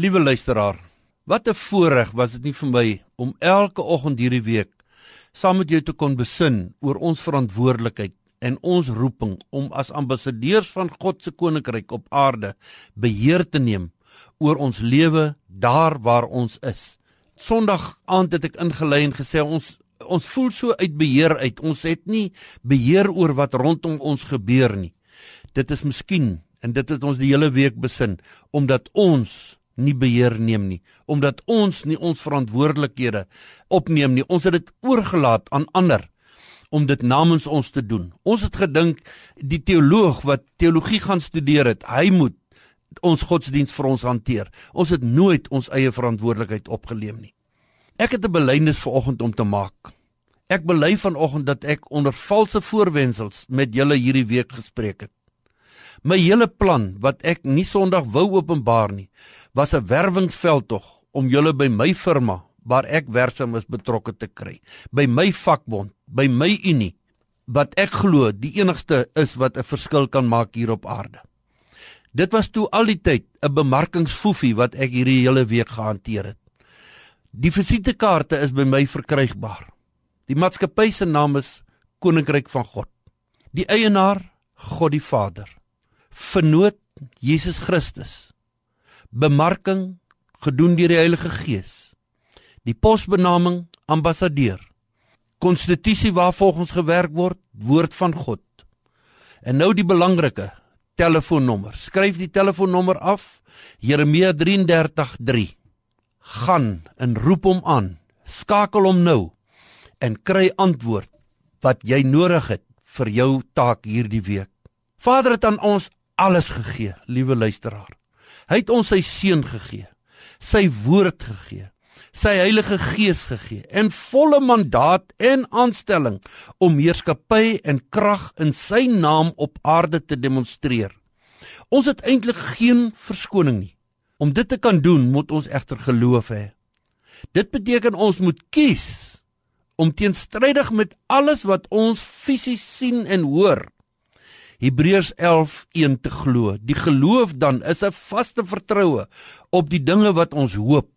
Liewe luisteraar, wat 'n voorreg was dit nie vir my om elke oggend hierdie week saam met jou te kon besin oor ons verantwoordelikheid en ons roeping om as ambassadeurs van God se koninkryk op aarde beheer te neem oor ons lewe daar waar ons is. Sondag aand het ek ingelei en gesê ons ons voel so uit beheer uit. Ons het nie beheer oor wat rondom ons gebeur nie. Dit is miskien en dit het ons die hele week besin omdat ons nie beheer neem nie omdat ons nie ons verantwoordelikhede opneem nie. Ons het dit oorgelaat aan ander om dit namens ons te doen. Ons het gedink die teoloog wat teologie gaan studeer het hy moet ons godsdiens vir ons hanteer. Ons het nooit ons eie verantwoordelikheid opgeleem nie. Ek het 'n belydenis vanoggend om te maak. Ek bely vanoggend dat ek onder valse voorwendsels met julle hierdie week gespreek het My hele plan wat ek nie Sondag wou openbaar nie, was 'n werwingsveldtog om julle by my firma waar ek werksaam is betrokke te kry, by my vakbond, by my unie wat ek glo die enigste is wat 'n verskil kan maak hier op aarde. Dit was toe al die tyd 'n bemarkingsfoefie wat ek hierdie hele week gehanteer het. Die visitekaarte is by my verkrygbaar. Die maatskappy se naam is Koninkryk van God. Die eienaar God die Vader vernoot Jesus Christus. Bemarking gedoen deur die Heilige Gees. Die posbenaming ambassadeur. Konstitusie waarvolgens gewerk word, woord van God. En nou die belangrike telefoonnommer. Skryf die telefoonnommer af. Jeremia 33:3. Gaan en roep hom aan. Skakel hom nou en kry antwoord wat jy nodig het vir jou taak hierdie week. Vader het aan ons alles gegee, liewe luisteraar. Hy het ons sy seun gegee, sy woord gegee, sy Heilige Gees gegee en volle mandaat en aanstelling om heerskappy en krag in sy naam op aarde te demonstreer. Ons het eintlik geen verskoning nie. Om dit te kan doen, moet ons egter geloof hê. Dit beteken ons moet kies om teenstrydig met alles wat ons fisies sien en hoor Hebreërs 11:1 te glo. Die geloof dan is 'n vaste vertroue op die dinge wat ons hoop,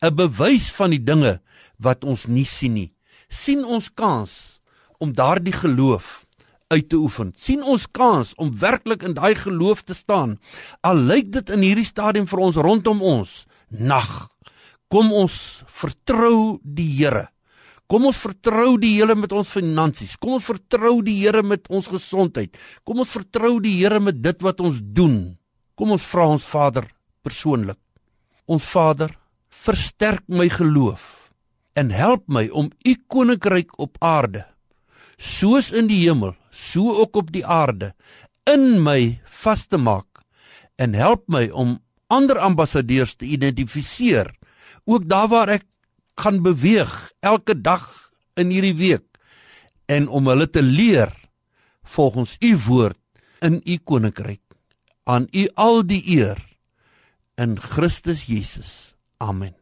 'n bewys van die dinge wat ons nie sien nie. sien ons kans om daardie geloof uit te oefen. sien ons kans om werklik in daai geloof te staan. Al lyk dit in hierdie stadium vir ons rondom ons nag. Kom ons vertrou die Here. Kom ons vertrou die Here met ons finansies. Kom ons vertrou die Here met ons gesondheid. Kom ons vertrou die Here met dit wat ons doen. Kom ons vra ons Vader persoonlik. Ons Vader, versterk my geloof en help my om u koninkryk op aarde soos in die hemel, so ook op die aarde in my vas te maak en help my om ander ambassadeurs te identifiseer ook daar waar ek gaan beweeg elke dag in hierdie week en om hulle te leer volgens u woord in u koninkryk aan u al die eer in Christus Jesus. Amen.